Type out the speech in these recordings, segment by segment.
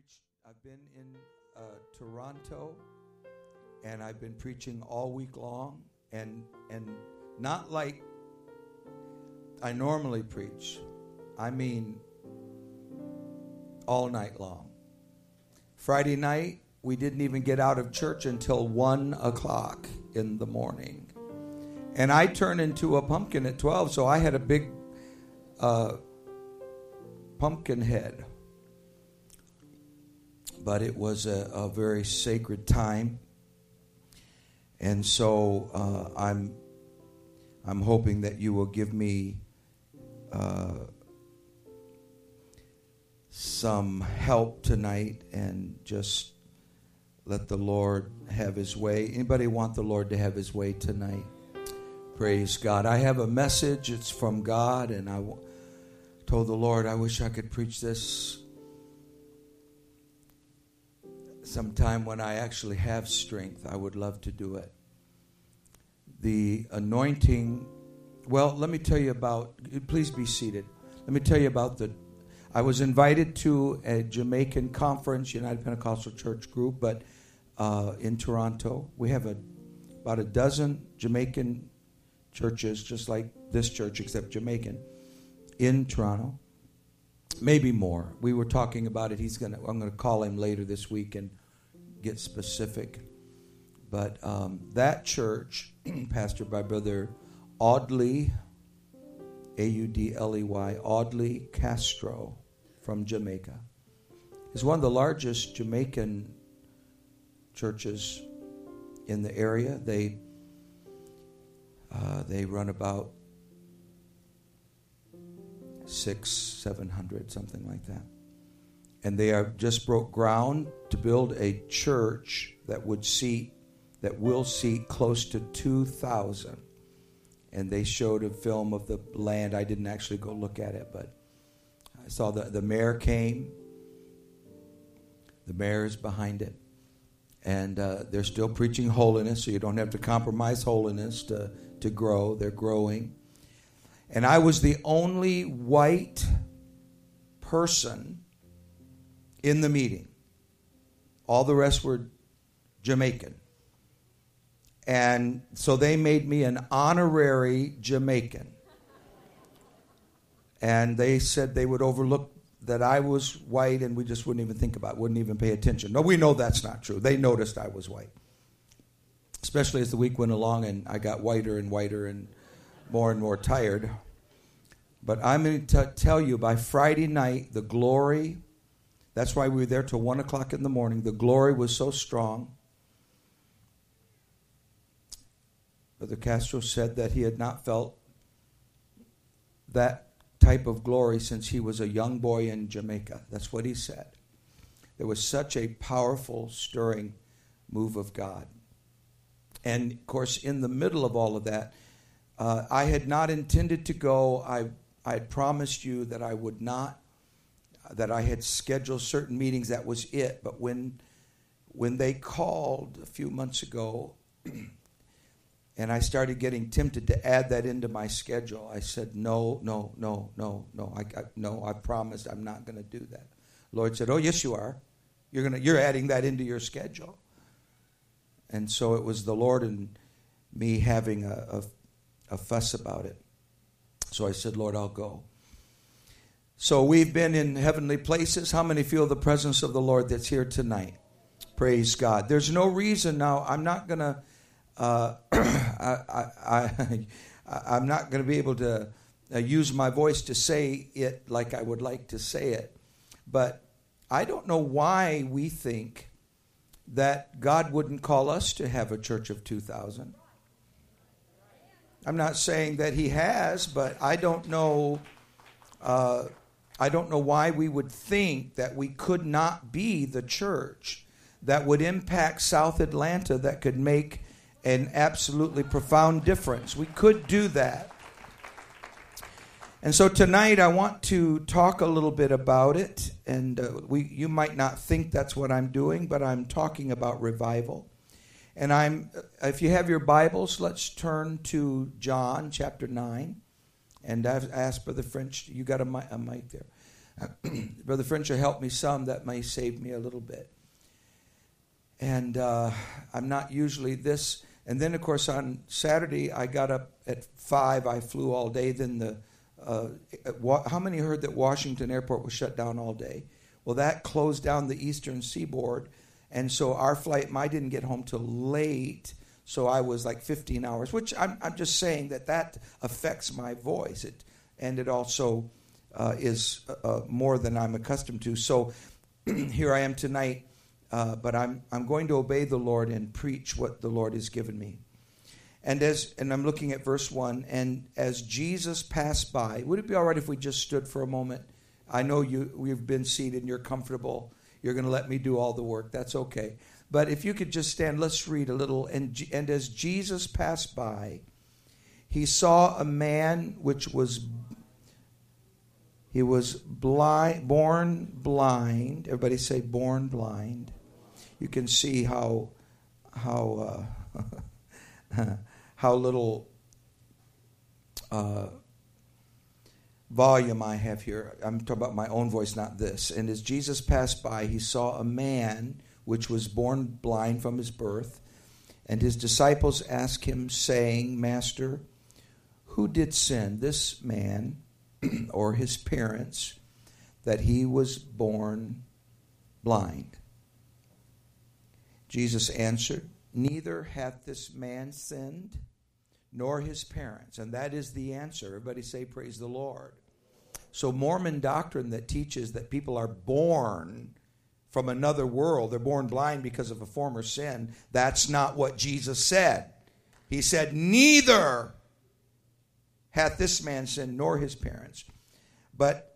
preached. I've been in uh, Toronto, and I've been preaching all week long, and and not like I normally preach. I mean, all night long. Friday night, we didn't even get out of church until one o'clock in the morning, and I turned into a pumpkin at twelve, so I had a big uh, pumpkin head but it was a, a very sacred time. And so uh, I'm, I'm hoping that you will give me uh, some help tonight and just let the Lord have His way. Anybody want the Lord to have His way tonight? Praise God. I have a message. It's from God, and I told the Lord I wish I could preach this sometime when I actually have strength, I would love to do it. The anointing, well, let me tell you about, please be seated. Let me tell you about the, I was invited to a Jamaican conference, United Pentecostal Church group, but uh, in Toronto. We have a, about a dozen Jamaican churches, just like this church, except Jamaican, in Toronto maybe more. We were talking about it. He's gonna. I'm gonna call him later this week and get specific. But um, that church, pastored by Brother Audley, A U D L E Y, Audley Castro from Jamaica, is one of the largest Jamaican churches in the area. They uh, they run about six, seven hundred, something like that and they have just broke ground to build a church that would seat that will seat close to 2000 and they showed a film of the land. I didn't actually go look at it but i saw the, the mayor came. The mayor is behind it. And uh, they're still preaching holiness so you don't have to compromise holiness to, to grow. They're growing. And i was the only white person in the meeting. All the rest were Jamaican. And so they made me an honorary Jamaican. And they said they would overlook that I was white and we just wouldn't even think about it, wouldn't even pay attention. No, we know that's not true. They noticed I was white. Especially as the week went along and I got whiter and whiter and more and more tired. But I'm going to tell you by Friday night, the glory that's why we were there till 1 o'clock in the morning. The glory was so strong. Brother Castro said that he had not felt that type of glory since he was a young boy in Jamaica. That's what he said. There was such a powerful, stirring move of God. And of course, in the middle of all of that, uh, I had not intended to go. I, I had promised you that I would not that I had scheduled certain meetings. That was it. But when when they called a few months ago, and I started getting tempted to add that into my schedule, I said, "No, no, no, no, no. I, I no. I promised I'm not going to do that." Lord said, "Oh, yes, you are. You're gonna. You're adding that into your schedule." And so it was the Lord and me having a, a, a fuss about it. So I said, "Lord, I'll go." So we've been in heavenly places. How many feel the presence of the Lord that's here tonight? Praise God. There's no reason now. I'm not gonna. Uh, I, am not going to be able to uh, use my voice to say it like I would like to say it, but I don't know why we think that God wouldn't call us to have a church of 2,000. I'm not saying that He has, but I don't know. Uh, I don't know why we would think that we could not be the church that would impact South Atlanta that could make an absolutely profound difference. We could do that. And so tonight I want to talk a little bit about it. And uh, we, you might not think that's what I'm doing, but I'm talking about revival. And I'm, if you have your Bibles, let's turn to John chapter 9. And I've asked Brother French, you got a mic, a mic there. Brother French will help me some. That may save me a little bit. And uh, I'm not usually this. And then, of course, on Saturday, I got up at 5. I flew all day. Then the. Uh, how many heard that Washington Airport was shut down all day? Well, that closed down the eastern seaboard. And so our flight, I didn't get home till late. So I was like 15 hours, which I'm, I'm just saying that that affects my voice. It, and it also uh, is uh, uh more than I'm accustomed to. So here I am tonight, uh, but I'm, I'm going to obey the Lord and preach what the Lord has given me. And as and I'm looking at verse one, and as Jesus passed by, would it be all right if we just stood for a moment? I know you we've been seated and you're comfortable. You're going to let me do all the work. That's okay. But if you could just stand, let's read a little. And, and as Jesus passed by, he saw a man which was he was blind, born blind. Everybody say born blind. You can see how how uh, how little uh, volume I have here. I'm talking about my own voice, not this. And as Jesus passed by, he saw a man which was born blind from his birth. And his disciples asked him, saying, Master, who did sin, this man or his parents, that he was born blind? Jesus answered, Neither hath this man sinned, nor his parents. And that is the answer. Everybody say, Praise the Lord. So, Mormon doctrine that teaches that people are born from another world, they're born blind because of a former sin, that's not what Jesus said. He said, Neither hath this man sinned nor his parents. But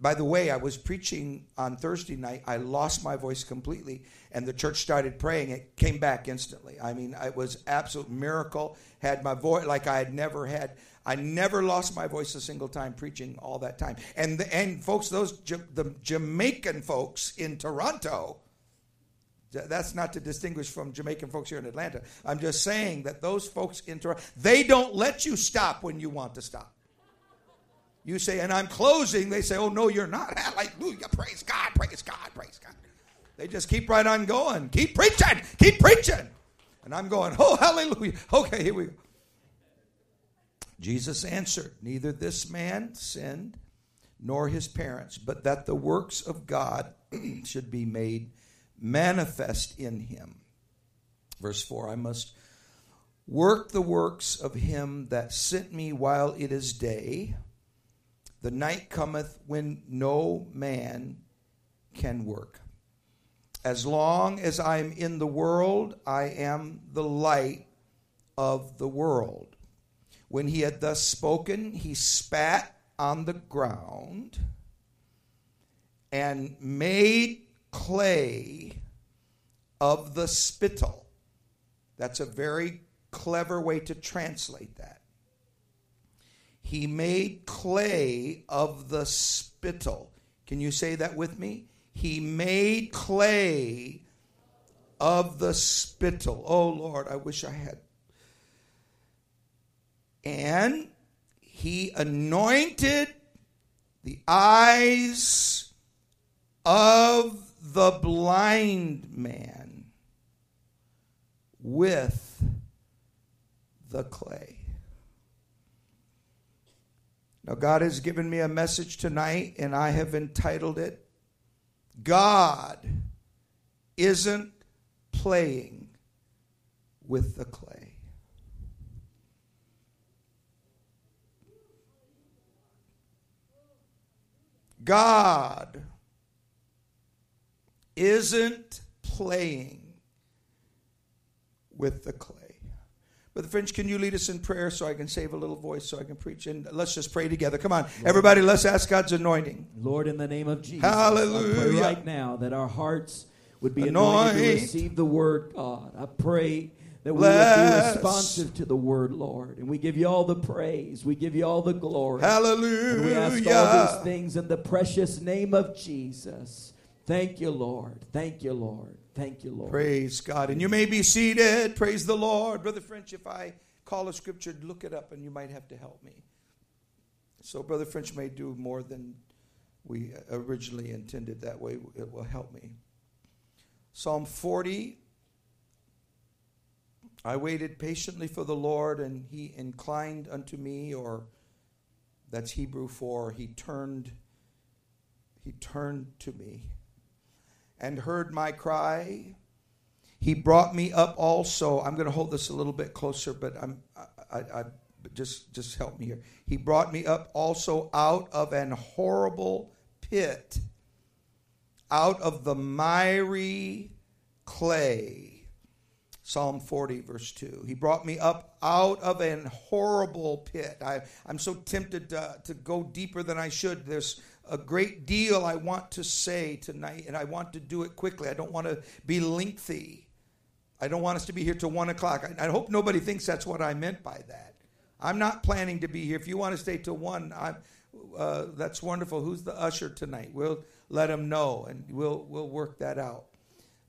by the way, I was preaching on Thursday night. I lost my voice completely, and the church started praying. It came back instantly. I mean, it was absolute miracle. Had my voice like I had never had. I never lost my voice a single time preaching all that time. And the, and folks, those the Jamaican folks in Toronto. That's not to distinguish from Jamaican folks here in Atlanta. I'm just saying that those folks in Toronto, they don't let you stop when you want to stop. You say, and I'm closing. They say, oh, no, you're not. Hallelujah. Praise God. Praise God. Praise God. They just keep right on going. Keep preaching. Keep preaching. And I'm going, oh, hallelujah. Okay, here we go. Jesus answered, Neither this man sinned nor his parents, but that the works of God should be made manifest in him. Verse 4 I must work the works of him that sent me while it is day. The night cometh when no man can work. As long as I am in the world, I am the light of the world. When he had thus spoken, he spat on the ground and made clay of the spittle. That's a very clever way to translate that. He made clay of the spittle. Can you say that with me? He made clay of the spittle. Oh Lord, I wish I had and he anointed the eyes of the blind man with the clay. Now, God has given me a message tonight, and I have entitled it God isn't playing with the clay. God isn't playing with the clay. Brother French, can you lead us in prayer so I can save a little voice so I can preach? And let's just pray together. Come on, Lord. everybody, let's ask God's anointing. Lord, in the name of Jesus, Hallelujah. I pray right now that our hearts would be anointed to receive the word, God. I pray that we Bless. would be responsive to the word, Lord. And we give you all the praise. We give you all the glory. Hallelujah. And we ask all these things in the precious name of Jesus. Thank you, Lord. Thank you, Lord. Thank you, Lord. Praise God. And you may be seated. Praise the Lord. Brother French, if I call a scripture, look it up and you might have to help me. So Brother French may do more than we originally intended that way. It will help me. Psalm 40 I waited patiently for the Lord, and he inclined unto me, or that's Hebrew for he turned he turned to me and heard my cry. He brought me up also. I'm going to hold this a little bit closer, but I'm I, I, I just just help me here. He brought me up also out of an horrible pit, out of the miry clay. Psalm 40, verse 2. He brought me up out of an horrible pit. I, I'm so tempted to, to go deeper than I should. There's a great deal I want to say tonight, and I want to do it quickly. I don't want to be lengthy. I don't want us to be here till 1 o'clock. I, I hope nobody thinks that's what I meant by that. I'm not planning to be here. If you want to stay till 1, I'm, uh, that's wonderful. Who's the usher tonight? We'll let him know, and we'll, we'll work that out.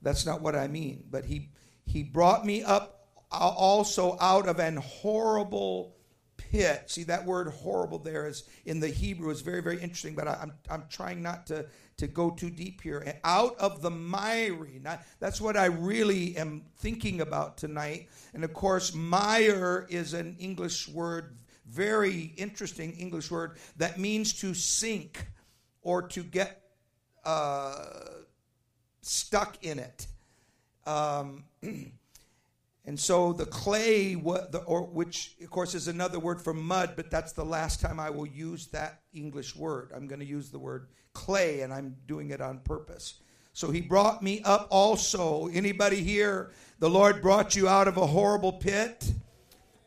That's not what I mean. But he, he brought me up also out of an horrible pit. See, that word horrible there is in the Hebrew is very, very interesting, but I, am I'm, I'm trying not to, to go too deep here. And out of the miry. Now, that's what I really am thinking about tonight. And of course, mire is an English word, very interesting English word, that means to sink or to get uh, stuck in it. Um, And so the clay, which of course is another word for mud, but that's the last time I will use that English word. I'm going to use the word clay, and I'm doing it on purpose. So he brought me up also. Anybody here? The Lord brought you out of a horrible pit,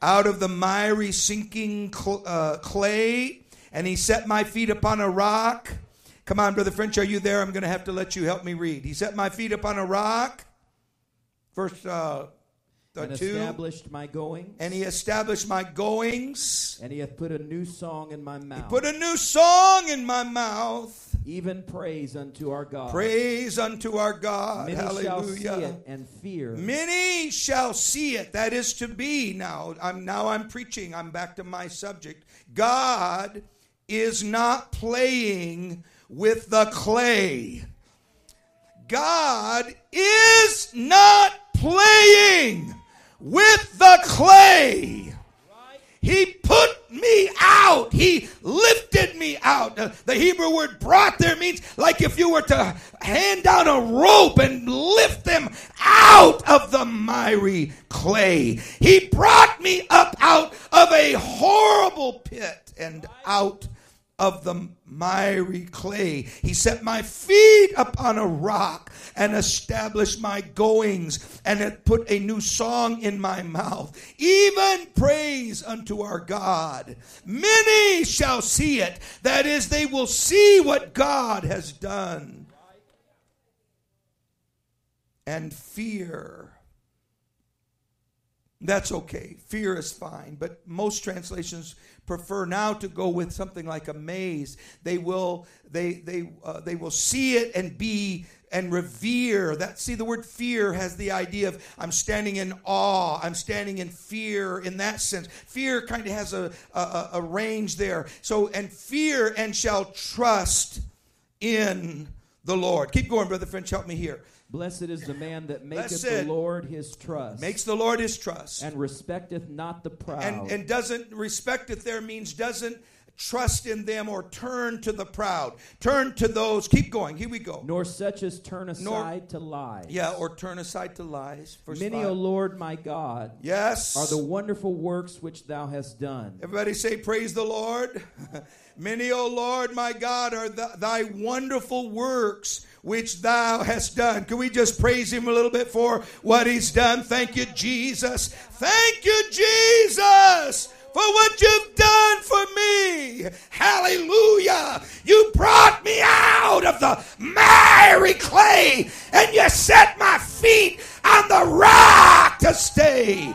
out of the miry, sinking cl- uh, clay, and he set my feet upon a rock. Come on, Brother French, are you there? I'm going to have to let you help me read. He set my feet upon a rock. Verse uh, and two, established my goings. And he established my goings. And he hath put a new song in my mouth. He put a new song in my mouth. Even praise unto our God. Praise unto our God. Many Hallelujah. shall see it and fear. Many shall see it. That is to be. Now I'm now I'm preaching. I'm back to my subject. God is not playing with the clay. God is not playing with the clay. He put me out. He lifted me out. The Hebrew word brought there means like if you were to hand down a rope and lift them out of the miry clay. He brought me up out of a horrible pit and out of the miry clay. He set my feet upon a rock and established my goings and had put a new song in my mouth. Even praise unto our God. Many shall see it. That is, they will see what God has done. And fear that's okay. Fear is fine. But most translations prefer now to go with something like a maze. They will they they uh, they will see it and be and revere. That see the word fear has the idea of I'm standing in awe. I'm standing in fear in that sense. Fear kind of has a, a, a range there. So and fear and shall trust in the Lord. Keep going, brother French. Help me here. Blessed is the man that maketh the Lord his trust. Makes the Lord his trust. And respecteth not the proud. And, and doesn't respecteth there means doesn't trust in them or turn to the proud. Turn to those. Keep going. Here we go. Nor such as turn aside Nor, to lies. Yeah, or turn aside to lies. Verse Many, O Lord my God. Yes. Are the wonderful works which thou hast done. Everybody say, Praise the Lord. Many, O Lord my God, are the, thy wonderful works which thou hast done. Can we just praise him a little bit for what he's done? Thank you, Jesus. Thank you, Jesus for what you've done for me. Hallelujah. You brought me out of the miry clay and you set my feet on the rock to stay.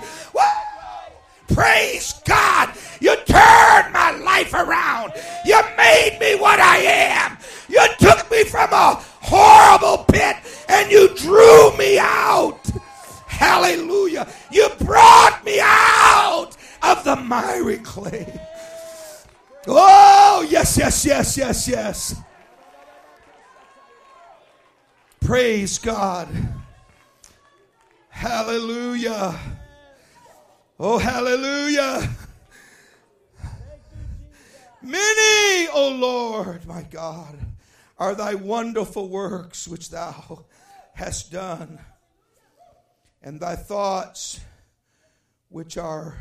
Praise God. You turned my life around. You made me what I am. You took me from a horrible pit and you drew me out. Hallelujah. You brought me out of the miry clay. Oh, yes, yes, yes, yes, yes. Praise God. Hallelujah. Oh, hallelujah. Many, O Lord, my God, are thy wonderful works which thou hast done, and thy thoughts which are,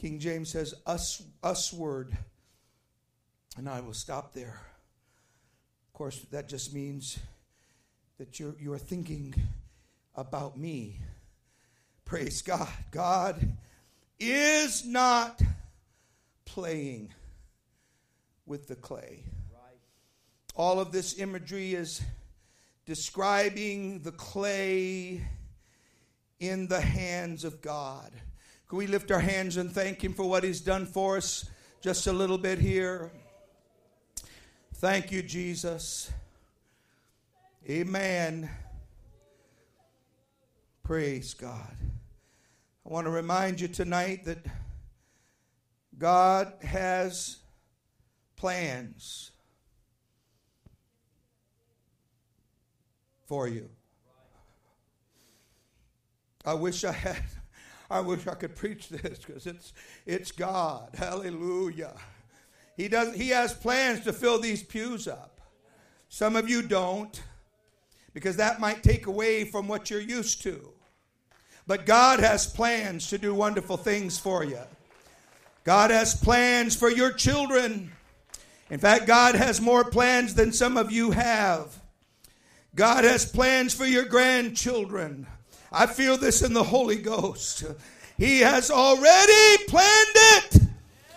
King James says, us, usward. And I will stop there. Of course, that just means that you're, you're thinking about me. Praise God. God is not playing with the clay. All of this imagery is describing the clay in the hands of God. Can we lift our hands and thank Him for what He's done for us just a little bit here? Thank you, Jesus. Amen. Praise God. I want to remind you tonight that God has plans for you. I wish I had I wish I could preach this because it's it's God. Hallelujah. He does he has plans to fill these pews up. Some of you don't because that might take away from what you're used to. But God has plans to do wonderful things for you. God has plans for your children. In fact, God has more plans than some of you have. God has plans for your grandchildren. I feel this in the Holy Ghost. He has already planned it,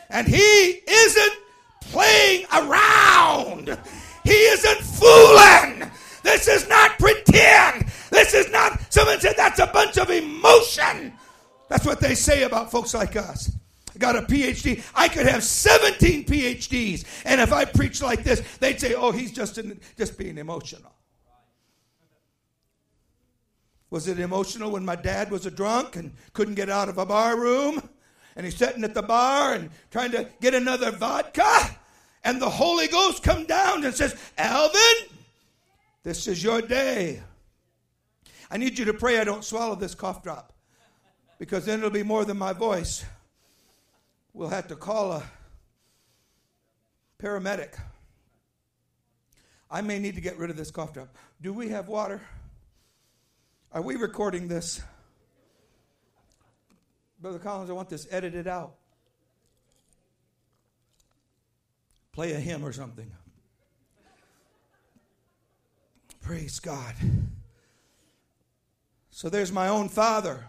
and He isn't playing around. He isn't fooling. This is not pretend. This is not, someone said that's a bunch of emotion. That's what they say about folks like us. I got a PhD. I could have 17 PhDs. And if I preach like this, they'd say, oh, he's just, in, just being emotional. Was it emotional when my dad was a drunk and couldn't get out of a bar room? And he's sitting at the bar and trying to get another vodka? And the Holy Ghost come down and says, Alvin, this is your day. I need you to pray I don't swallow this cough drop because then it'll be more than my voice. We'll have to call a paramedic. I may need to get rid of this cough drop. Do we have water? Are we recording this? Brother Collins, I want this edited out. Play a hymn or something. Praise God. So there's my own father.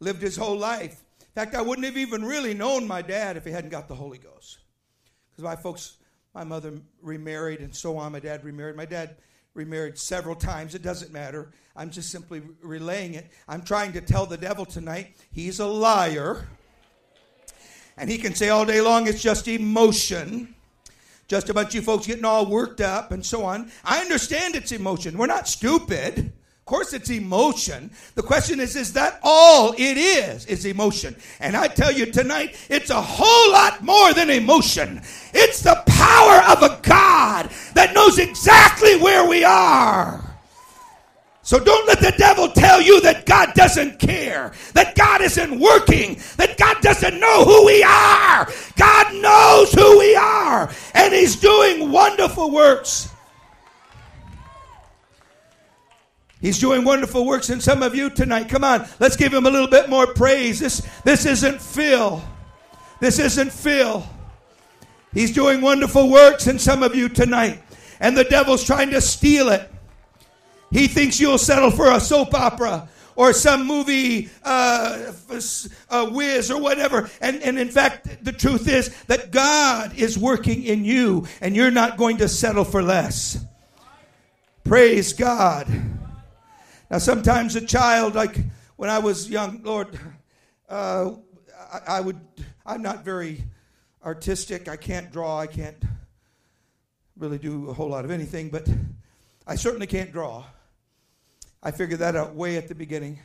Lived his whole life. In fact, I wouldn't have even really known my dad if he hadn't got the Holy Ghost. Because my folks, my mother remarried and so on. My dad remarried. My dad remarried several times. It doesn't matter. I'm just simply relaying it. I'm trying to tell the devil tonight he's a liar. And he can say all day long it's just emotion just a bunch of you folks getting all worked up and so on. I understand it's emotion. We're not stupid. Of course, it's emotion. The question is, is that all it is? Is emotion. And I tell you tonight, it's a whole lot more than emotion. It's the power of a God that knows exactly where we are. So don't let the devil tell you that God doesn't care, that God isn't working, that God doesn't know who we are. God knows who we are, and He's doing wonderful works. He's doing wonderful works in some of you tonight. Come on, let's give him a little bit more praise. This, this isn't Phil. This isn't Phil. He's doing wonderful works in some of you tonight. And the devil's trying to steal it. He thinks you'll settle for a soap opera or some movie uh, whiz or whatever. And, and in fact, the truth is that God is working in you and you're not going to settle for less. Praise God. Now, sometimes a child, like when I was young, Lord, uh, I, I would, I'm not very artistic. I can't draw. I can't really do a whole lot of anything, but I certainly can't draw. I figured that out way at the beginning.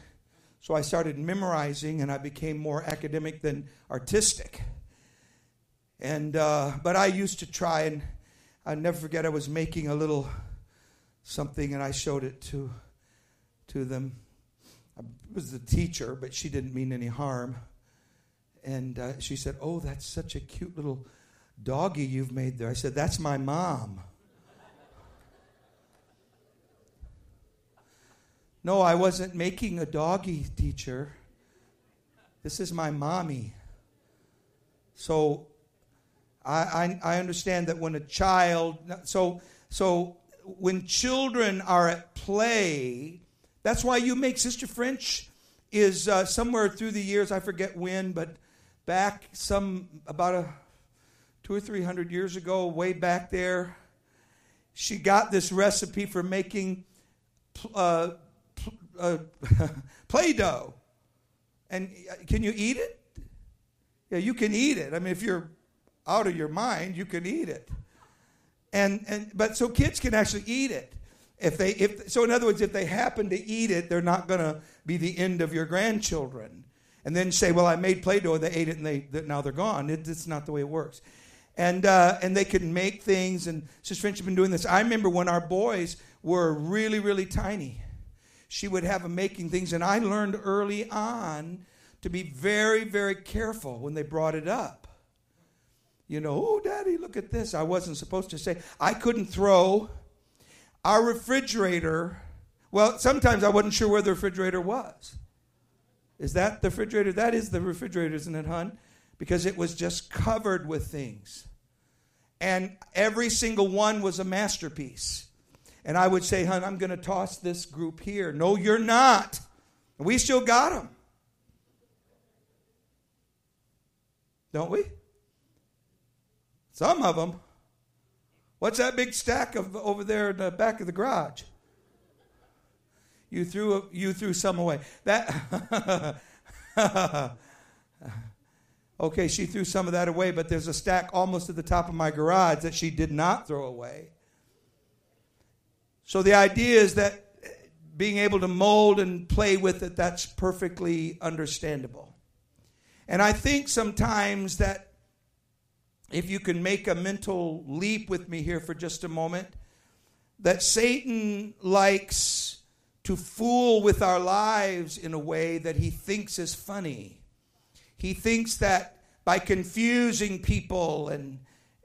So I started memorizing and I became more academic than artistic. And, uh, but I used to try and I never forget I was making a little something, and I showed it to to them. I was the teacher, but she didn't mean any harm. And uh, she said, "Oh, that's such a cute little doggy you've made there." I said, "That's my mom." No, I wasn't making a doggy, teacher. This is my mommy. So I, I, I, understand that when a child, so, so when children are at play, that's why you make Sister French is uh, somewhere through the years, I forget when, but back some about a two or three hundred years ago, way back there, she got this recipe for making uh, uh, Play dough. And uh, can you eat it? Yeah, you can eat it. I mean, if you're out of your mind, you can eat it. And, and but so kids can actually eat it. If they if so in other words, if they happen to eat it, they're not going to be the end of your grandchildren. And then say, well, I made Play-Doh, they ate it, and they now they're gone. It, it's not the way it works. And uh, and they can make things. And Sister French has been doing this. I remember when our boys were really really tiny she would have them making things. And I learned early on to be very, very careful when they brought it up. You know, oh, daddy, look at this. I wasn't supposed to say. I couldn't throw our refrigerator. Well, sometimes I wasn't sure where the refrigerator was. Is that the refrigerator? That is the refrigerator, isn't it, hun? Because it was just covered with things. And every single one was a masterpiece. And I would say, hon, I'm going to toss this group here. No, you're not. We still got them. Don't we? Some of them. What's that big stack of over there in the back of the garage? You threw you threw some away. That Okay, she threw some of that away, but there's a stack almost at the top of my garage that she did not throw away. So the idea is that being able to mold and play with it, that's perfectly understandable. And I think sometimes that if you can make a mental leap with me here for just a moment, that Satan likes to fool with our lives in a way that he thinks is funny. He thinks that by confusing people and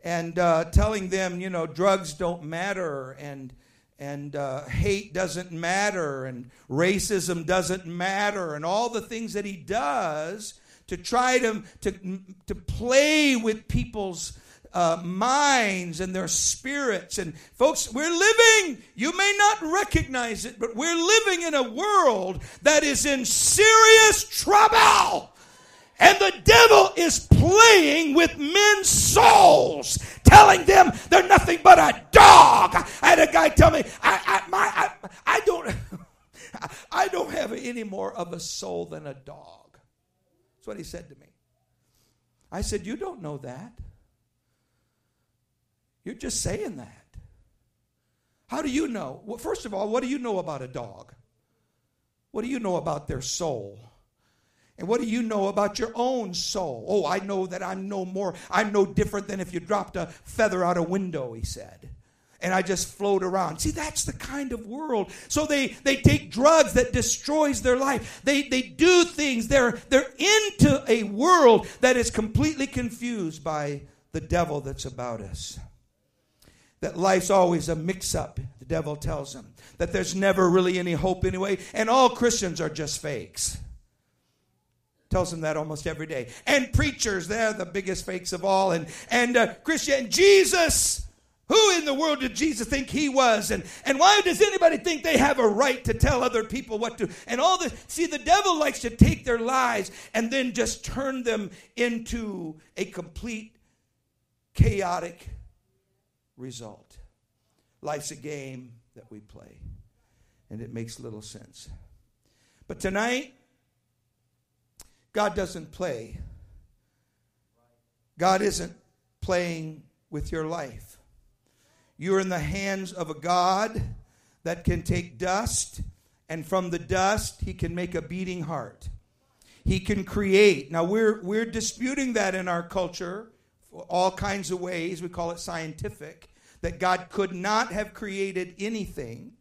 and uh, telling them, you know, drugs don't matter and and uh, hate doesn't matter and racism doesn't matter and all the things that he does to try to, to, to play with people's uh, minds and their spirits. And folks, we're living, you may not recognize it, but we're living in a world that is in serious trouble. And the devil is playing with men's souls, telling them they're nothing but a dog. I had a guy tell me, I, I, my, I, I don't, I don't have any more of a soul than a dog. That's what he said to me. I said, You don't know that. You're just saying that. How do you know? Well, first of all, what do you know about a dog? What do you know about their soul? And what do you know about your own soul? Oh, I know that I'm no more, I'm no different than if you dropped a feather out a window, he said. And I just float around. See, that's the kind of world. So they, they take drugs that destroys their life. They, they do things. They're, they're into a world that is completely confused by the devil that's about us. That life's always a mix up, the devil tells them. That there's never really any hope anyway. And all Christians are just fakes tells them that almost every day. And preachers, they're the biggest fakes of all. And and uh, Christian Jesus. Who in the world did Jesus think he was? And, and why does anybody think they have a right to tell other people what to? And all this. See, the devil likes to take their lives and then just turn them into a complete chaotic result. Life's a game that we play, and it makes little sense. But tonight, God doesn't play. God isn't playing with your life. You're in the hands of a God that can take dust, and from the dust, He can make a beating heart. He can create. Now, we're, we're disputing that in our culture all kinds of ways. We call it scientific. That God could not have created anything,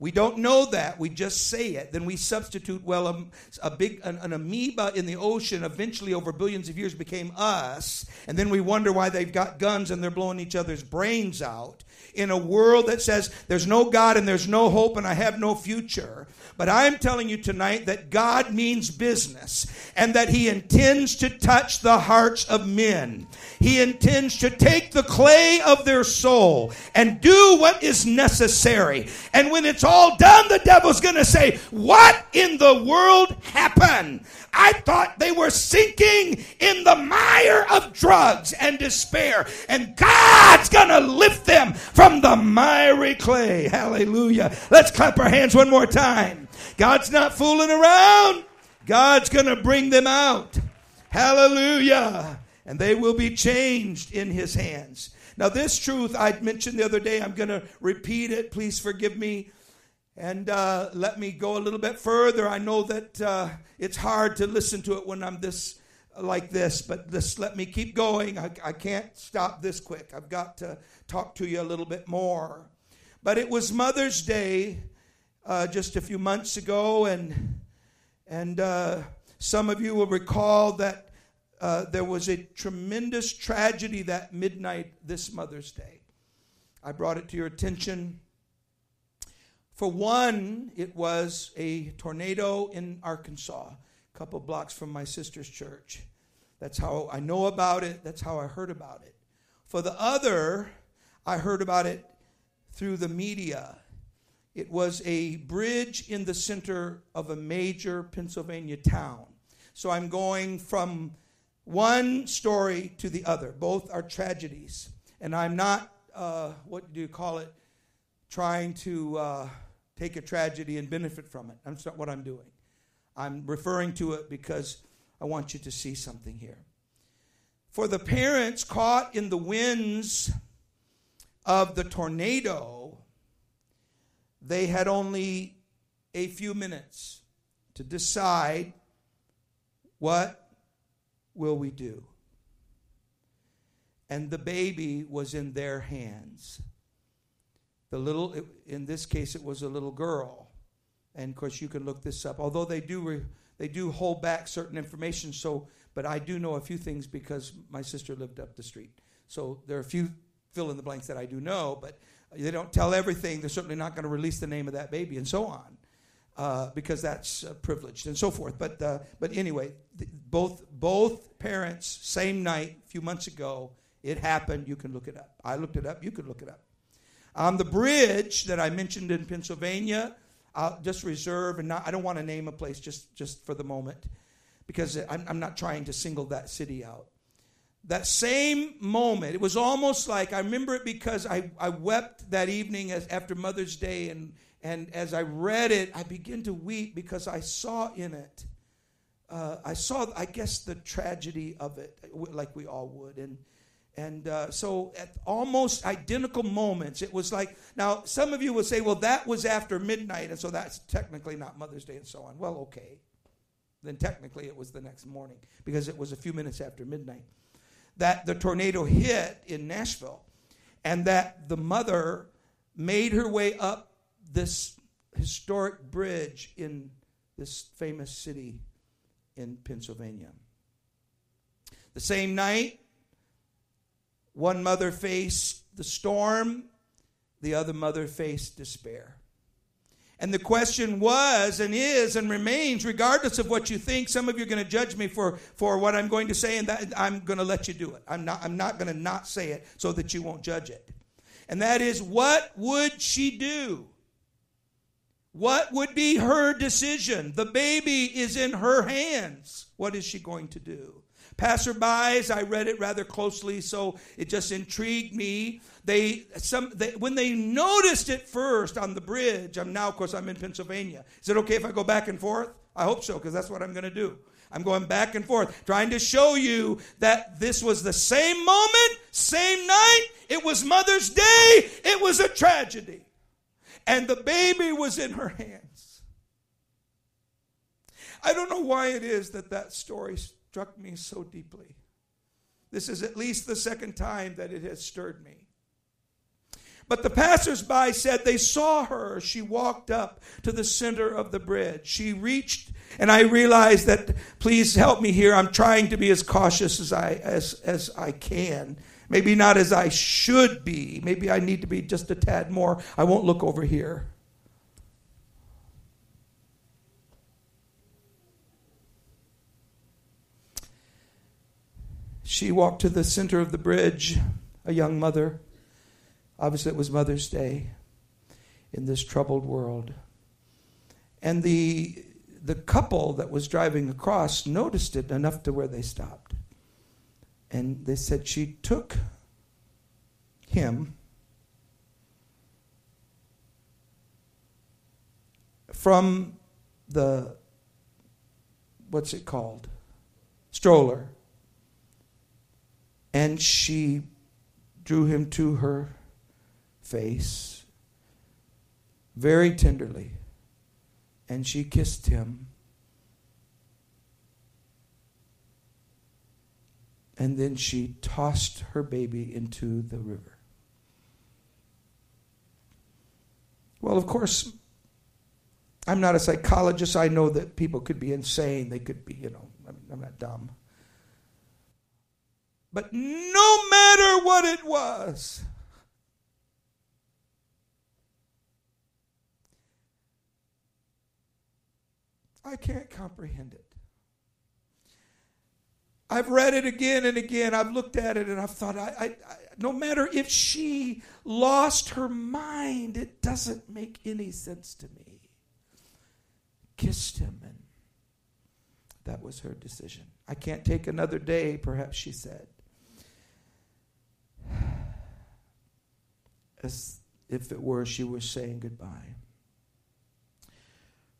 we don't know that. We just say it. Then we substitute, well, a, a big an, an, amoeba in the ocean eventually over billions of years became us. And then we wonder why they've got guns and they're blowing each other's brains out. In a world that says there's no God and there's no hope and I have no future. But I'm telling you tonight that God means business and that He intends to touch the hearts of men. He intends to take the clay of their soul and do what is necessary. And when it's all done, the devil's going to say, What in the world happened? I thought they were sinking in the mire of drugs and despair. And God's going to lift them from the miry clay. Hallelujah. Let's clap our hands one more time. God's not fooling around. God's going to bring them out. Hallelujah. And they will be changed in his hands. Now, this truth I mentioned the other day, I'm going to repeat it. Please forgive me. And uh, let me go a little bit further. I know that uh, it's hard to listen to it when I'm this like this, but just let me keep going. I, I can't stop this quick. I've got to talk to you a little bit more. But it was Mother's Day uh, just a few months ago, and and uh, some of you will recall that uh, there was a tremendous tragedy that midnight this Mother's Day. I brought it to your attention. For one, it was a tornado in Arkansas, couple blocks from my sister's church. That's how I know about it. That's how I heard about it. For the other, I heard about it through the media. It was a bridge in the center of a major Pennsylvania town. So I'm going from one story to the other. Both are tragedies. And I'm not, uh, what do you call it, trying to uh, take a tragedy and benefit from it. That's not what I'm doing. I'm referring to it because I want you to see something here. For the parents caught in the winds of the tornado, they had only a few minutes to decide what will we do? And the baby was in their hands. The little, in this case, it was a little girl. And of course, you can look this up. Although they do, re, they do hold back certain information. So, but I do know a few things because my sister lived up the street. So there are a few fill in the blanks that I do know, but they don't tell everything. They're certainly not going to release the name of that baby and so on, uh, because that's uh, privileged and so forth. But uh, but anyway, th- both both parents, same night, a few months ago, it happened. You can look it up. I looked it up. You could look it up. On the bridge that I mentioned in Pennsylvania, I'll just reserve and not, I don't want to name a place just just for the moment, because I'm, I'm not trying to single that city out that same moment, it was almost like I remember it because I, I wept that evening as, after Mother's Day, and, and as I read it, I began to weep because I saw in it, uh, I saw, I guess, the tragedy of it, like we all would. And, and uh, so at almost identical moments, it was like, now some of you will say, well, that was after midnight, and so that's technically not Mother's Day and so on. Well, okay. Then technically it was the next morning because it was a few minutes after midnight that the tornado hit in Nashville and that the mother made her way up this historic bridge in this famous city in Pennsylvania. The same night, one mother faced the storm, the other mother faced despair. And the question was and is and remains, regardless of what you think. Some of you are going to judge me for, for what I'm going to say, and that, I'm going to let you do it. I'm not, I'm not going to not say it so that you won't judge it. And that is, what would she do? What would be her decision? The baby is in her hands. What is she going to do? Passerbys, I read it rather closely, so it just intrigued me. They, some, they, when they noticed it first on the bridge, I'm now, of course, I'm in Pennsylvania. Is it okay if I go back and forth? I hope so, because that's what I'm going to do. I'm going back and forth, trying to show you that this was the same moment, same night. It was Mother's Day. It was a tragedy. And the baby was in her hands. I don't know why it is that that story struck me so deeply. This is at least the second time that it has stirred me. But the passersby said they saw her. She walked up to the center of the bridge. She reached, and I realized that, please help me here. I'm trying to be as cautious as I, as, as I can. Maybe not as I should be. Maybe I need to be just a tad more. I won't look over here. She walked to the center of the bridge, a young mother. Obviously, it was Mother's Day in this troubled world. And the, the couple that was driving across noticed it enough to where they stopped. And they said she took him from the, what's it called? Stroller. And she drew him to her face very tenderly, and she kissed him. And then she tossed her baby into the river. Well, of course, I'm not a psychologist. I know that people could be insane. They could be, you know, I'm not dumb. But no matter what it was, I can't comprehend it. I've read it again and again. I've looked at it and I've thought, I, I, I, no matter if she lost her mind, it doesn't make any sense to me. Kissed him, and that was her decision. I can't take another day, perhaps she said. As if it were she was saying goodbye.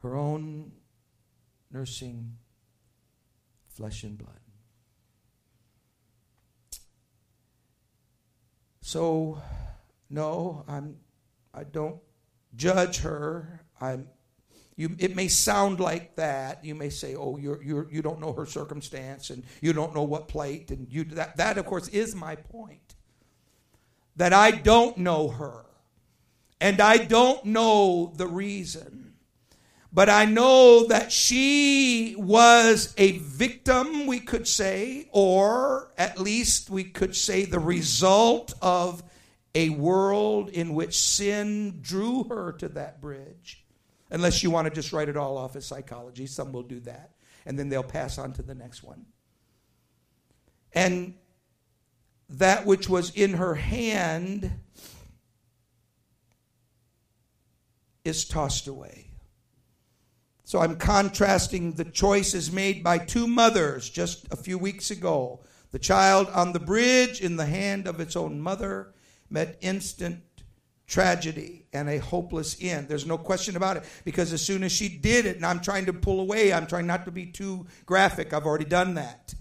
Her own nursing flesh and blood. So, no, I'm. I don't judge her. I'm. You, it may sound like that. You may say, "Oh, you're, you're, you don't know her circumstance, and you don't know what plate, and you that that of course is my point. That I don't know her, and I don't know the reason but I know that she was a victim, we could say, or at least we could say the result of a world in which sin drew her to that bridge. Unless you want to just write it all off as psychology, some will do that. And then they'll pass on to the next one. And that which was in her hand is tossed away. So I'm contrasting the choices made by two mothers just a few weeks ago. The child on the bridge in the hand of its own mother met instant tragedy and a hopeless end. There's no question about it because as soon as she did it, and I'm trying to pull away, I'm trying not to be too graphic. I've already done that.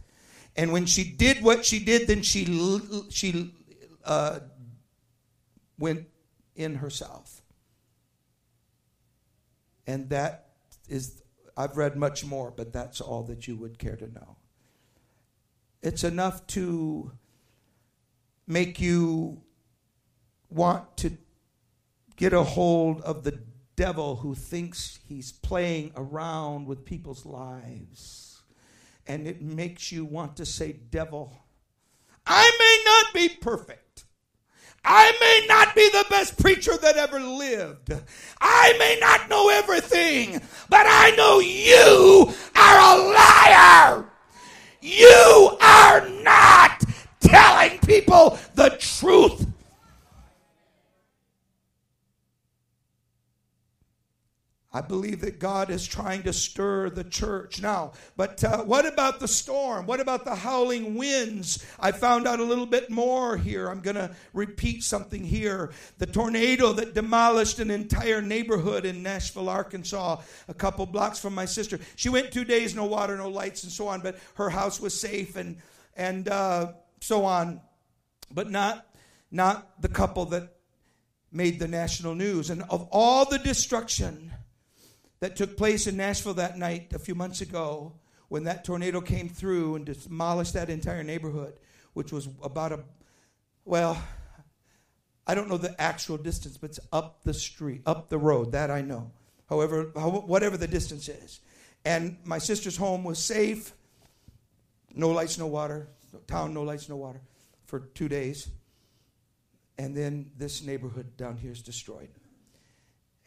And when she did what she did, then she she uh, went in herself, and that is I've read much more, but that's all that you would care to know. It's enough to make you want to get a hold of the devil who thinks he's playing around with people's lives. And it makes you want to say, Devil, I may not be perfect. I may not be the best preacher that ever lived. I may not know everything, but I know you are a liar. You are not telling people the truth. I believe that God is trying to stir the church now. But uh, what about the storm? What about the howling winds? I found out a little bit more here. I'm going to repeat something here. The tornado that demolished an entire neighborhood in Nashville, Arkansas, a couple blocks from my sister. She went two days, no water, no lights, and so on, but her house was safe and, and uh, so on. But not, not the couple that made the national news. And of all the destruction, that took place in Nashville that night a few months ago when that tornado came through and demolished that entire neighborhood, which was about a, well, I don't know the actual distance, but it's up the street, up the road. That I know. However, whatever the distance is. And my sister's home was safe. No lights, no water. Town, no lights, no water for two days. And then this neighborhood down here is destroyed.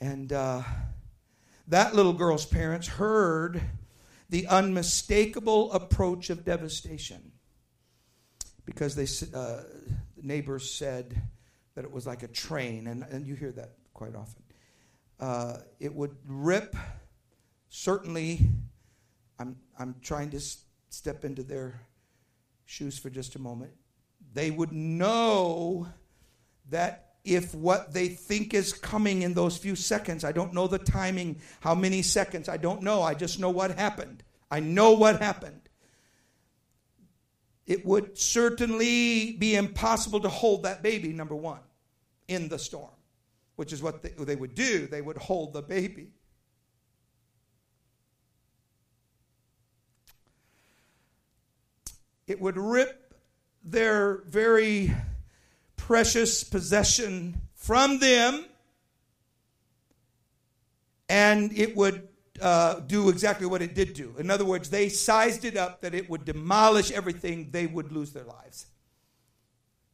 And uh, that little girl's parents heard the unmistakable approach of devastation because they uh, the neighbors said that it was like a train, and, and you hear that quite often. Uh, it would rip. Certainly, I'm I'm trying to s- step into their shoes for just a moment. They would know that if what they think is coming in those few seconds, I don't know the timing, how many seconds, I don't know. I just know what happened. I know what happened it would certainly be impossible to hold that baby, number one, in the storm, which is what they, they would do. They would hold the baby. It would rip their very precious possession from them, and it would uh, do exactly what it did do. In other words, they sized it up that it would demolish everything, they would lose their lives.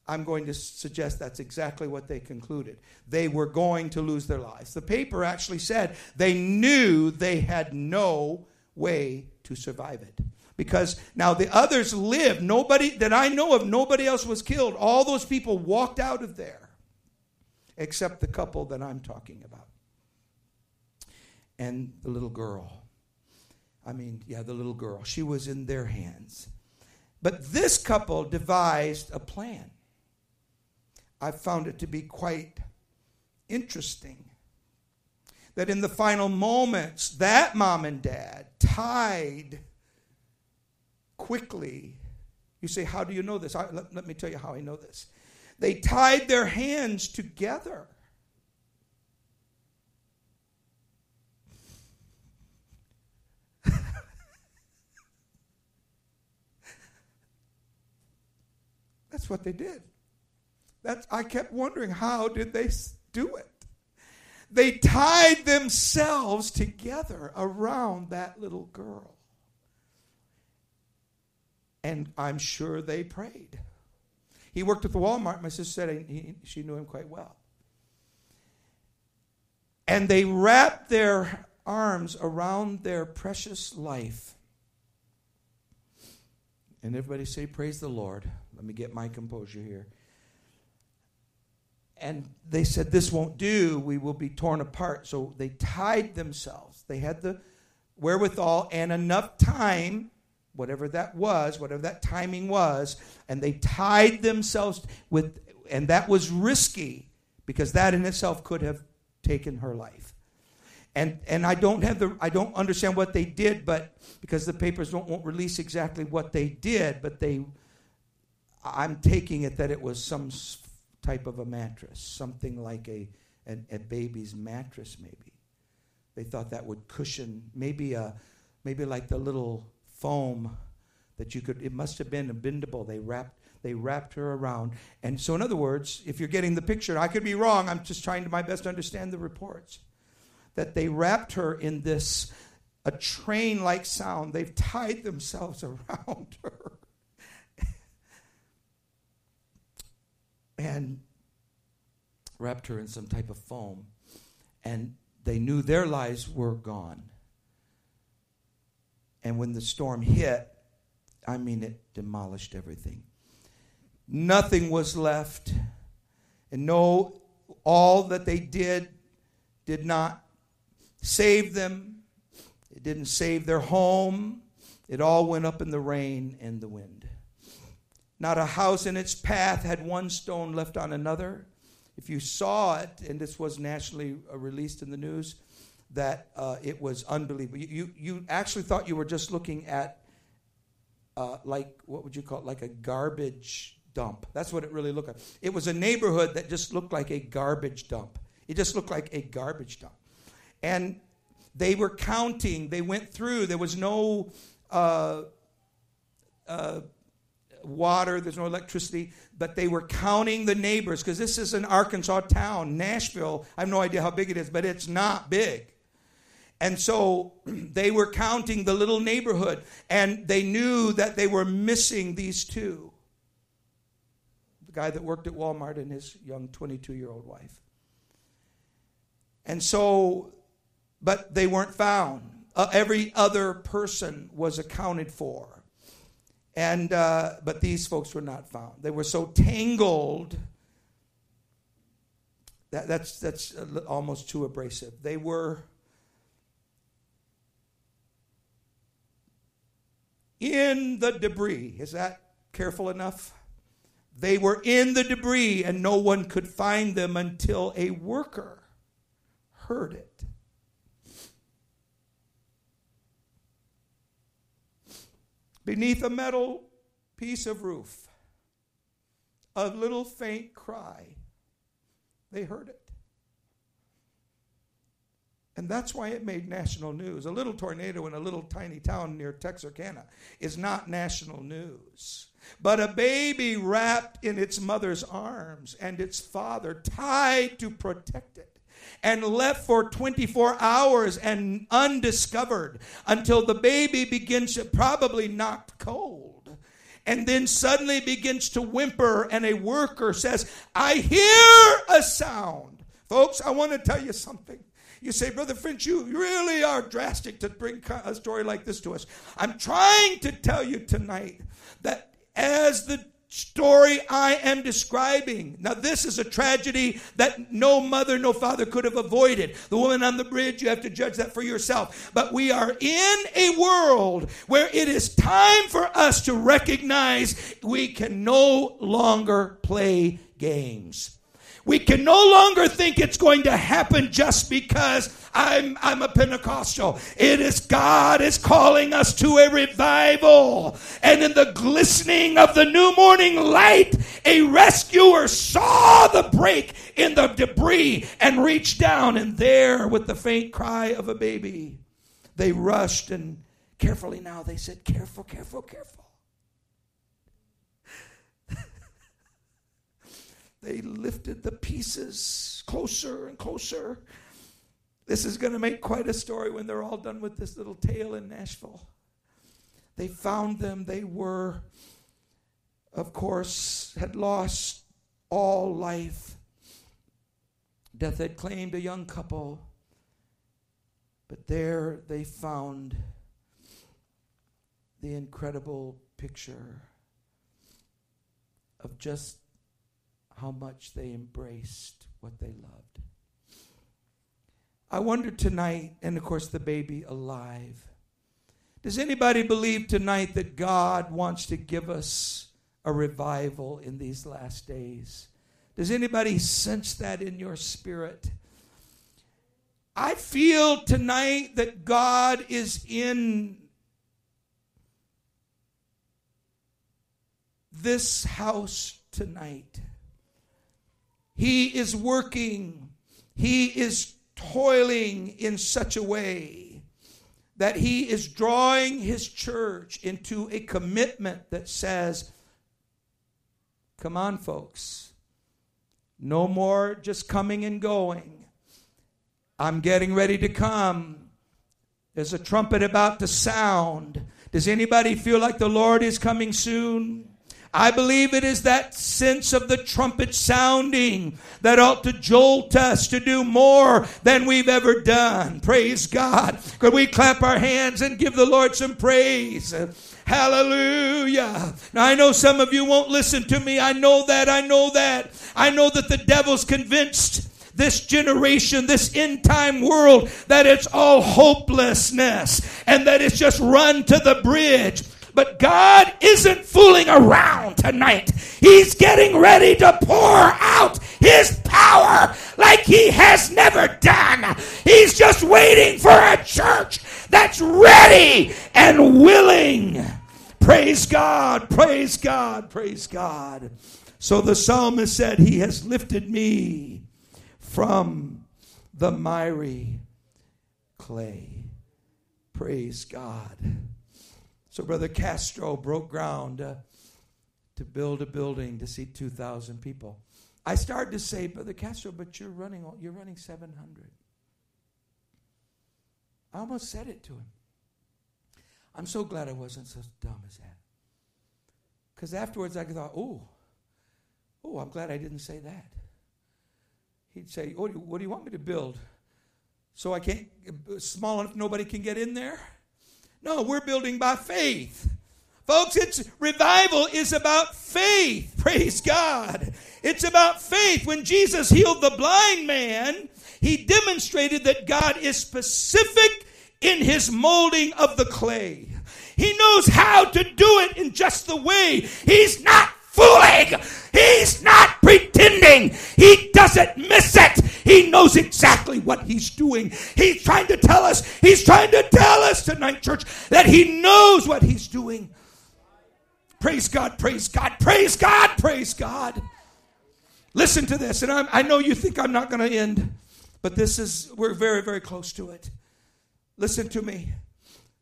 I'm going to suggest that's exactly what they concluded. They were going to lose their lives. The paper actually said they knew they had no way to survive it. Because now the others lived. Nobody that I know of, nobody else was killed. All those people walked out of there, except the couple that I'm talking about and the little girl. I mean, yeah, the little girl. She was in their hands. But this couple devised a plan. I found it to be quite interesting that in the final moments, that mom and dad tied quickly. You say, How do you know this? I, let, let me tell you how I know this. They tied their hands together That's what they did. That's, I kept wondering how did they do it? They tied themselves together around that little girl. And I'm sure they prayed. He worked at the Walmart. My sister said he, she knew him quite well. And they wrapped their arms around their precious life. And everybody say, Praise the Lord. Let me get my composure here. And they said, This won't do. We will be torn apart. So they tied themselves. They had the wherewithal and enough time, whatever that was, whatever that timing was, and they tied themselves with, and that was risky because that in itself could have taken her life. And, and I don't have the I don't understand what they did, but because the papers don't won't release exactly what they did, but they I'm taking it that it was some type of a mattress, something like a, a, a baby's mattress, maybe. They thought that would cushion, maybe a, maybe like the little foam that you could. It must have been a bendable. They wrapped they wrapped her around. And so, in other words, if you're getting the picture, I could be wrong. I'm just trying to my best to understand the reports. That they wrapped her in this a train like sound. They've tied themselves around her. and wrapped her in some type of foam. And they knew their lives were gone. And when the storm hit, I mean, it demolished everything. Nothing was left. And no, all that they did did not save them. It didn't save their home. It all went up in the rain and the wind. Not a house in its path had one stone left on another. If you saw it, and this was nationally released in the news, that uh, it was unbelievable. You, you, actually thought you were just looking at, uh, like, what would you call it? Like a garbage dump. That's what it really looked like. It was a neighborhood that just looked like a garbage dump. It just looked like a garbage dump. And they were counting, they went through, there was no. Uh, uh water, there's no electricity, but they were counting the neighbors because this is an Arkansas town. Nashville, I have no idea how big it is, but it's not big. And so they were counting the little neighborhood, and they knew that they were missing these two the guy that worked at Walmart and his young 22 year old wife. And so, but they weren't found. Uh, every other person was accounted for. And, uh, but these folks were not found. They were so tangled. That, that's, that's almost too abrasive. They were in the debris. Is that careful enough? They were in the debris and no one could find them until a worker heard it. Beneath a metal piece of roof, a little faint cry. They heard it. And that's why it made national news. A little tornado in a little tiny town near Texarkana is not national news. But a baby wrapped in its mother's arms and its father tied to protect it and left for 24 hours and undiscovered until the baby begins to probably knock cold and then suddenly begins to whimper and a worker says i hear a sound folks i want to tell you something you say, Brother Finch, you really are drastic to bring a story like this to us. I'm trying to tell you tonight that as the story I am describing. Now, this is a tragedy that no mother, no father could have avoided. The woman on the bridge, you have to judge that for yourself. But we are in a world where it is time for us to recognize we can no longer play games. We can no longer think it's going to happen just because I'm, I'm a Pentecostal. It is God is calling us to a revival. And in the glistening of the new morning light, a rescuer saw the break in the debris and reached down. And there, with the faint cry of a baby, they rushed and carefully now they said, Careful, careful, careful. They lifted the pieces closer and closer. This is going to make quite a story when they're all done with this little tale in Nashville. They found them. They were, of course, had lost all life. Death had claimed a young couple, but there they found the incredible picture of just how much they embraced what they loved. I wonder tonight, and of course, the baby alive. Does anybody believe tonight that God wants to give us a revival in these last days? Does anybody sense that in your spirit? I feel tonight that God is in this house tonight. He is working, He is toiling in such a way that He is drawing His church into a commitment that says, Come on, folks. No more just coming and going. I'm getting ready to come. There's a trumpet about to sound. Does anybody feel like the Lord is coming soon? I believe it is that sense of the trumpet sounding that ought to jolt us to do more than we've ever done. Praise God. Could we clap our hands and give the Lord some praise? Hallelujah. Now I know some of you won't listen to me. I know that. I know that. I know that the devil's convinced this generation, this end time world, that it's all hopelessness and that it's just run to the bridge. But God isn't fooling around tonight. He's getting ready to pour out His power like He has never done. He's just waiting for a church that's ready and willing. Praise God, praise God, praise God. So the psalmist said, He has lifted me from the miry clay. Praise God. So Brother Castro broke ground uh, to build a building to seat 2,000 people. I started to say, Brother Castro, but you're running, you're running 700. I almost said it to him. I'm so glad I wasn't so dumb as that. Because afterwards I thought, oh, oh, I'm glad I didn't say that. He'd say, oh, what do you want me to build? So I can't, small enough nobody can get in there? No, we're building by faith. Folks, it's revival is about faith. Praise God. It's about faith. When Jesus healed the blind man, he demonstrated that God is specific in his molding of the clay. He knows how to do it in just the way. He's not fooling. He's not pretending. He doesn't miss it. He knows exactly what he's doing. He's trying to tell us, he's trying to tell us tonight, church, that he knows what he's doing. Praise God, praise God, praise God, praise God. Listen to this, and I'm, i know you think I'm not going to end, but this is, we're very, very close to it. Listen to me.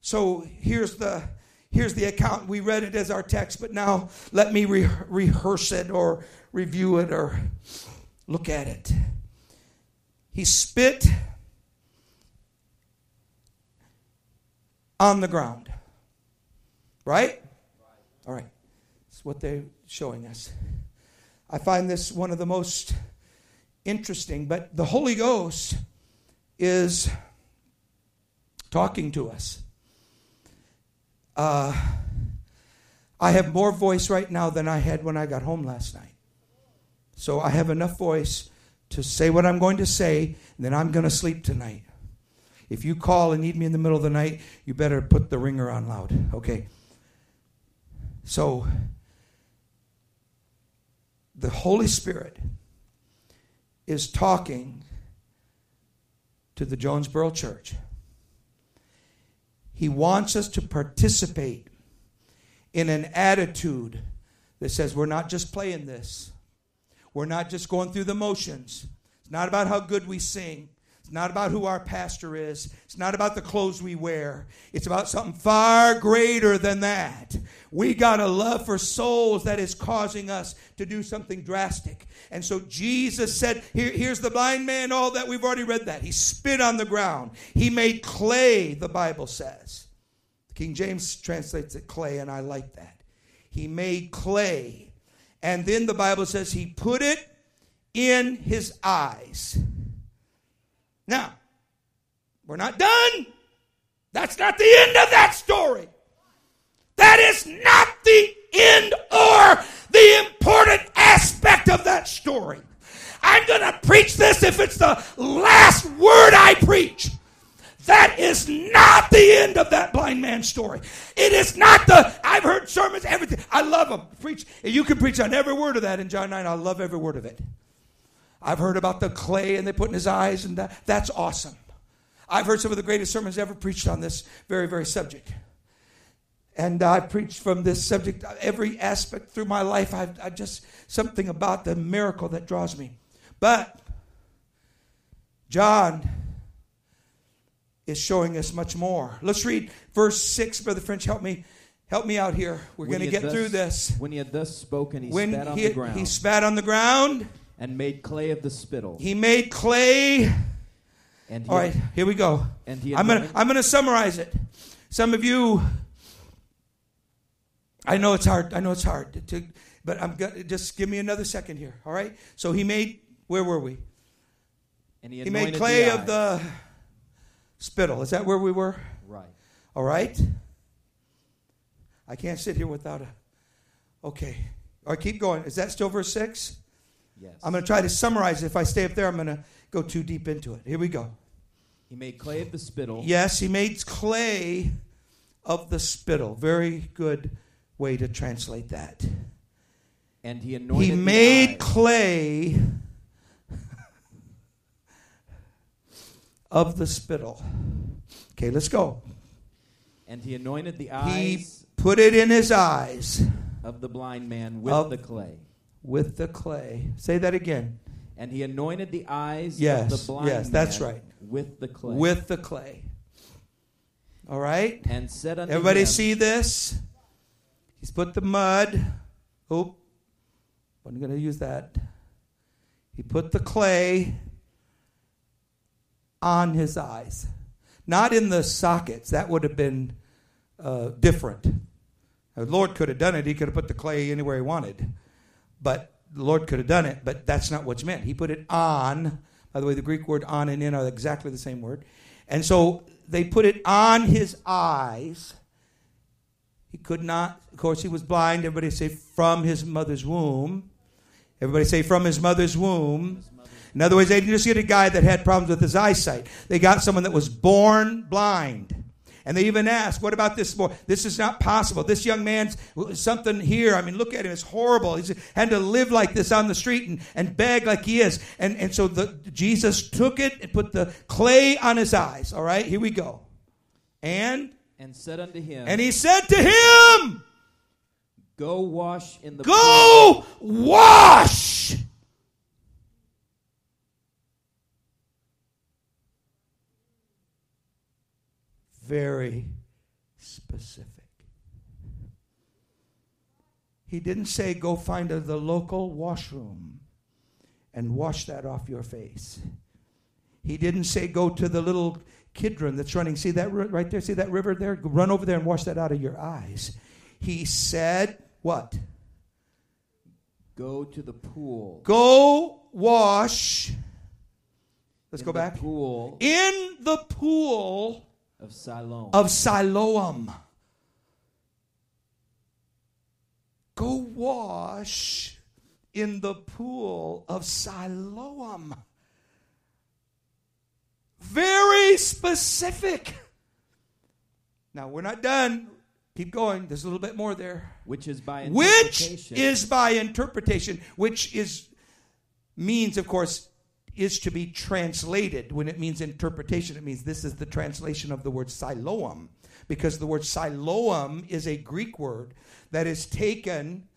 So here's the here's the account. We read it as our text, but now let me re- rehearse it or review it or look at it. He spit on the ground. Right? All right. That's what they're showing us. I find this one of the most interesting, but the Holy Ghost is talking to us. Uh, I have more voice right now than I had when I got home last night. So I have enough voice to say what I'm going to say, and then I'm going to sleep tonight. If you call and need me in the middle of the night, you better put the ringer on loud. Okay. So, the Holy Spirit is talking to the Jonesboro church. He wants us to participate in an attitude that says we're not just playing this. We're not just going through the motions. It's not about how good we sing. It's not about who our pastor is. It's not about the clothes we wear. It's about something far greater than that. We got a love for souls that is causing us to do something drastic. And so Jesus said, Here, here's the blind man, all that. We've already read that. He spit on the ground. He made clay, the Bible says. King James translates it clay, and I like that. He made clay. And then the Bible says he put it in his eyes. Now, we're not done. That's not the end of that story. That is not the end or the important aspect of that story. I'm going to preach this if it's the last word I preach. That is not the end of that blind man story. It is not the, I've heard sermons, everything. I love them. Preach. You can preach on every word of that in John 9. I love every word of it. I've heard about the clay and they put in his eyes, and that, that's awesome. I've heard some of the greatest sermons ever preached on this very, very subject. And I preached from this subject every aspect through my life. I've, i just something about the miracle that draws me. But John is showing us much more. Let's read verse 6, Brother French. Help me. Help me out here. We're going to get thus, through this. When he had thus spoken, he when spat on he, the ground. He spat on the ground and made clay of the spittle. He made clay. And he, All right, here we go. And he I'm gonna I'm gonna summarize it. Some of you, I know it's hard. I know it's hard to, to but I'm gonna just give me another second here. All right. So he made. Where were we? And he, he made clay the of the spittle. Is that where we were? Right. All right. I can't sit here without a. Okay. All right, keep going. Is that still verse six? Yes. I'm going to try to summarize it. If I stay up there, I'm going to go too deep into it. Here we go. He made clay of the spittle. Yes, he made clay of the spittle. Very good way to translate that. And he anointed. He made clay of the spittle. Okay, let's go. And he anointed the eyes. He put it in his eyes of the blind man with the clay with the clay. Say that again. And he anointed the eyes yes, of the blind yes, that's right. with the clay. With the clay. All right? And said unto Everybody him, see this? He's put the mud Oh, I'm going to use that. He put the clay on his eyes, not in the sockets. That would have been uh, different. The Lord could have done it. He could have put the clay anywhere he wanted. But the Lord could have done it, but that's not what's meant. He put it on. By the way, the Greek word on and in are exactly the same word. And so they put it on his eyes. He could not, of course, he was blind. Everybody say from his mother's womb. Everybody say from his mother's womb. In other words, they didn't just get a guy that had problems with his eyesight. They got someone that was born blind. And they even asked, what about this boy? This is not possible. This young man's something here. I mean, look at him. It's horrible. He's had to live like this on the street and, and beg like he is. And, and so the, Jesus took it and put the clay on his eyes. All right, here we go. And? And said unto him. And he said to him, Go wash in the Go pool. wash very specific. He didn't say, go find a, the local washroom and wash that off your face. He didn't say, go to the little Kidron that's running. See that right there? See that river there? Run over there and wash that out of your eyes. He said, what? Go to the pool. Go wash. Let's in go back. Pool. In the pool of Siloam. Of Siloam. Go wash in the pool of Siloam. Very specific. Now we're not done. Keep going. There's a little bit more there. Which is by interpretation. Which is by interpretation, which is means, of course, is to be translated. When it means interpretation, it means this is the translation of the word Siloam, because the word Siloam is a Greek word that is taken.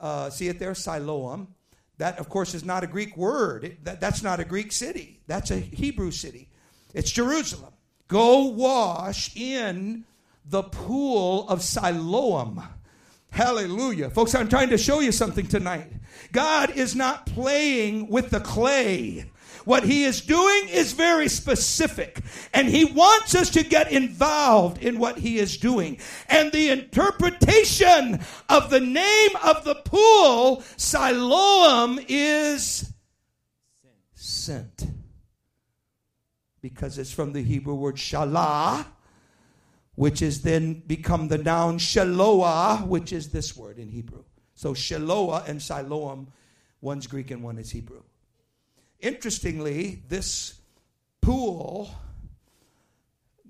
Uh, see it there, Siloam. That, of course, is not a Greek word. It, that, that's not a Greek city. That's a Hebrew city. It's Jerusalem. Go wash in the pool of Siloam. Hallelujah. Folks, I'm trying to show you something tonight. God is not playing with the clay. What he is doing is very specific, and he wants us to get involved in what he is doing. And the interpretation of the name of the pool, Siloam, is sent. Because it's from the Hebrew word shalah, which is then become the noun shaloah, which is this word in Hebrew. So shaloah and Siloam, one's Greek and one is Hebrew. Interestingly, this pool,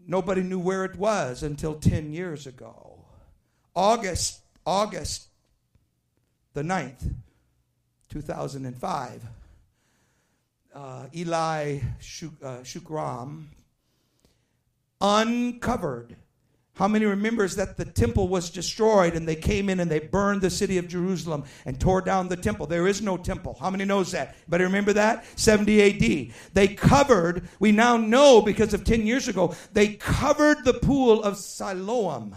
nobody knew where it was until 10 years ago. August, August the 9th, 2005, uh, Eli uh, Shukron uncovered how many remembers that the temple was destroyed and they came in and they burned the city of Jerusalem and tore down the temple? There is no temple. How many knows that? But remember that? 70 AD. They covered, we now know because of 10 years ago, they covered the pool of Siloam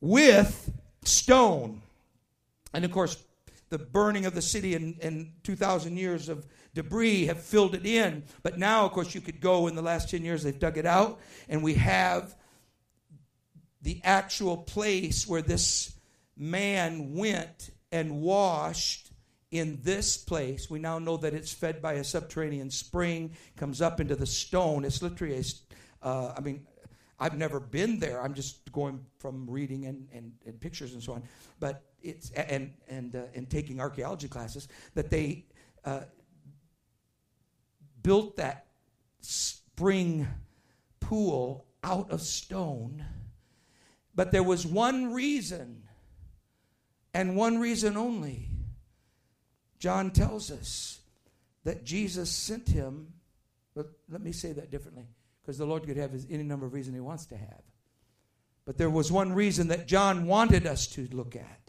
with stone. And of course, the burning of the city and, and 2,000 years of debris have filled it in. But now, of course, you could go in the last 10 years, they've dug it out, and we have the actual place where this man went and washed in this place. We now know that it's fed by a subterranean spring, comes up into the stone. It's literally a, uh, I mean, I've never been there. I'm just going from reading and, and, and pictures and so on. But it's, and, and, uh, and taking archaeology classes, that they uh, built that spring pool out of stone but there was one reason, and one reason only. John tells us that Jesus sent him, but let me say that differently, because the Lord could have any number of reasons he wants to have. But there was one reason that John wanted us to look at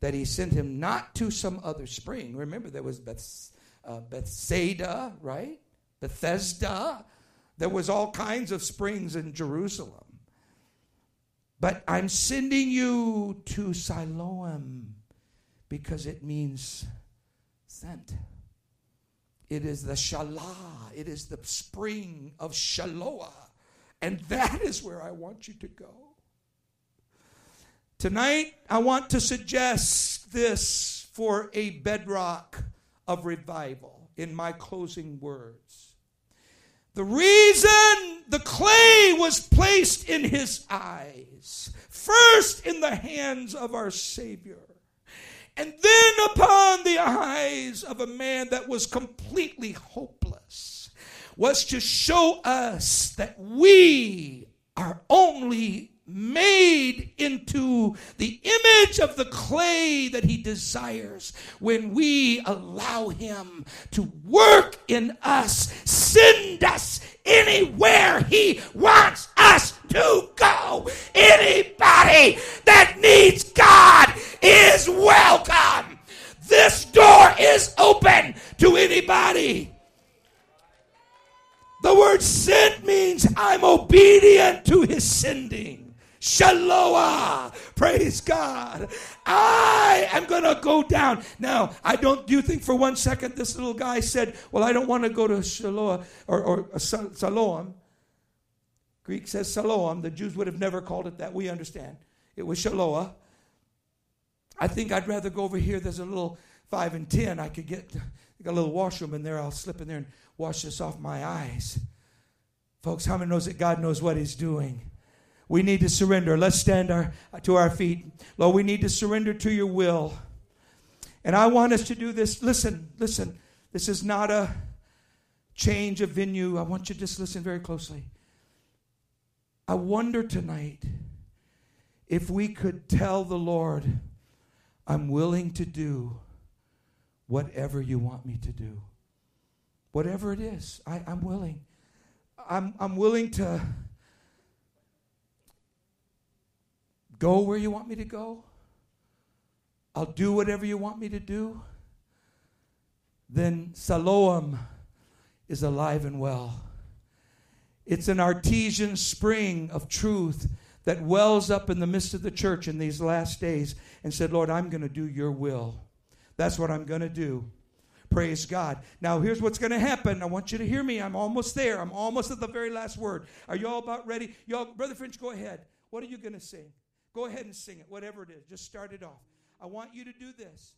that he sent him not to some other spring. Remember, there was Beth, uh, Bethsaida, right? Bethesda. There was all kinds of springs in Jerusalem. But I'm sending you to Siloam because it means sent. It is the Shalah, it is the spring of Shaloah. And that is where I want you to go. Tonight, I want to suggest this for a bedrock of revival in my closing words. The reason the clay was placed in his eyes, first in the hands of our Savior, and then upon the eyes of a man that was completely hopeless, was to show us that we are only made into the image of the clay that he desires when we allow him to work in us, send us anywhere he wants us to go. Anybody that needs God is welcome. This door is open to anybody. The word sent means I'm obedient to his sending. Shaloah. Praise God. I am going to go down. Now, I don't, do you think for one second this little guy said, Well, I don't want to go to Shaloah or, or uh, Siloam. Greek says Siloam. The Jews would have never called it that. We understand. It was Shaloah. I think I'd rather go over here. There's a little five and ten. I could get a little washroom in there. I'll slip in there and wash this off my eyes. Folks, how many knows that God knows what He's doing? We need to surrender. Let's stand our, to our feet. Lord, we need to surrender to your will. And I want us to do this. Listen, listen. This is not a change of venue. I want you to just listen very closely. I wonder tonight if we could tell the Lord, I'm willing to do whatever you want me to do. Whatever it is, I, am willing. I'm, I'm willing to go where you want me to go. I'll do whatever you want me to do. Then Siloam is alive and well. It's an artesian spring of truth that wells up in the midst of the church in these last days and said, Lord, I'm going to do your will. That's what I'm going to do. Praise God. Now, here's what's going to happen. I want you to hear me. I'm almost there. I'm almost at the very last word. Are you all about ready? Y'all, Brother French, go ahead. What are you going to sing? Go ahead and sing it, whatever it is. Just start it off. I want you to do this.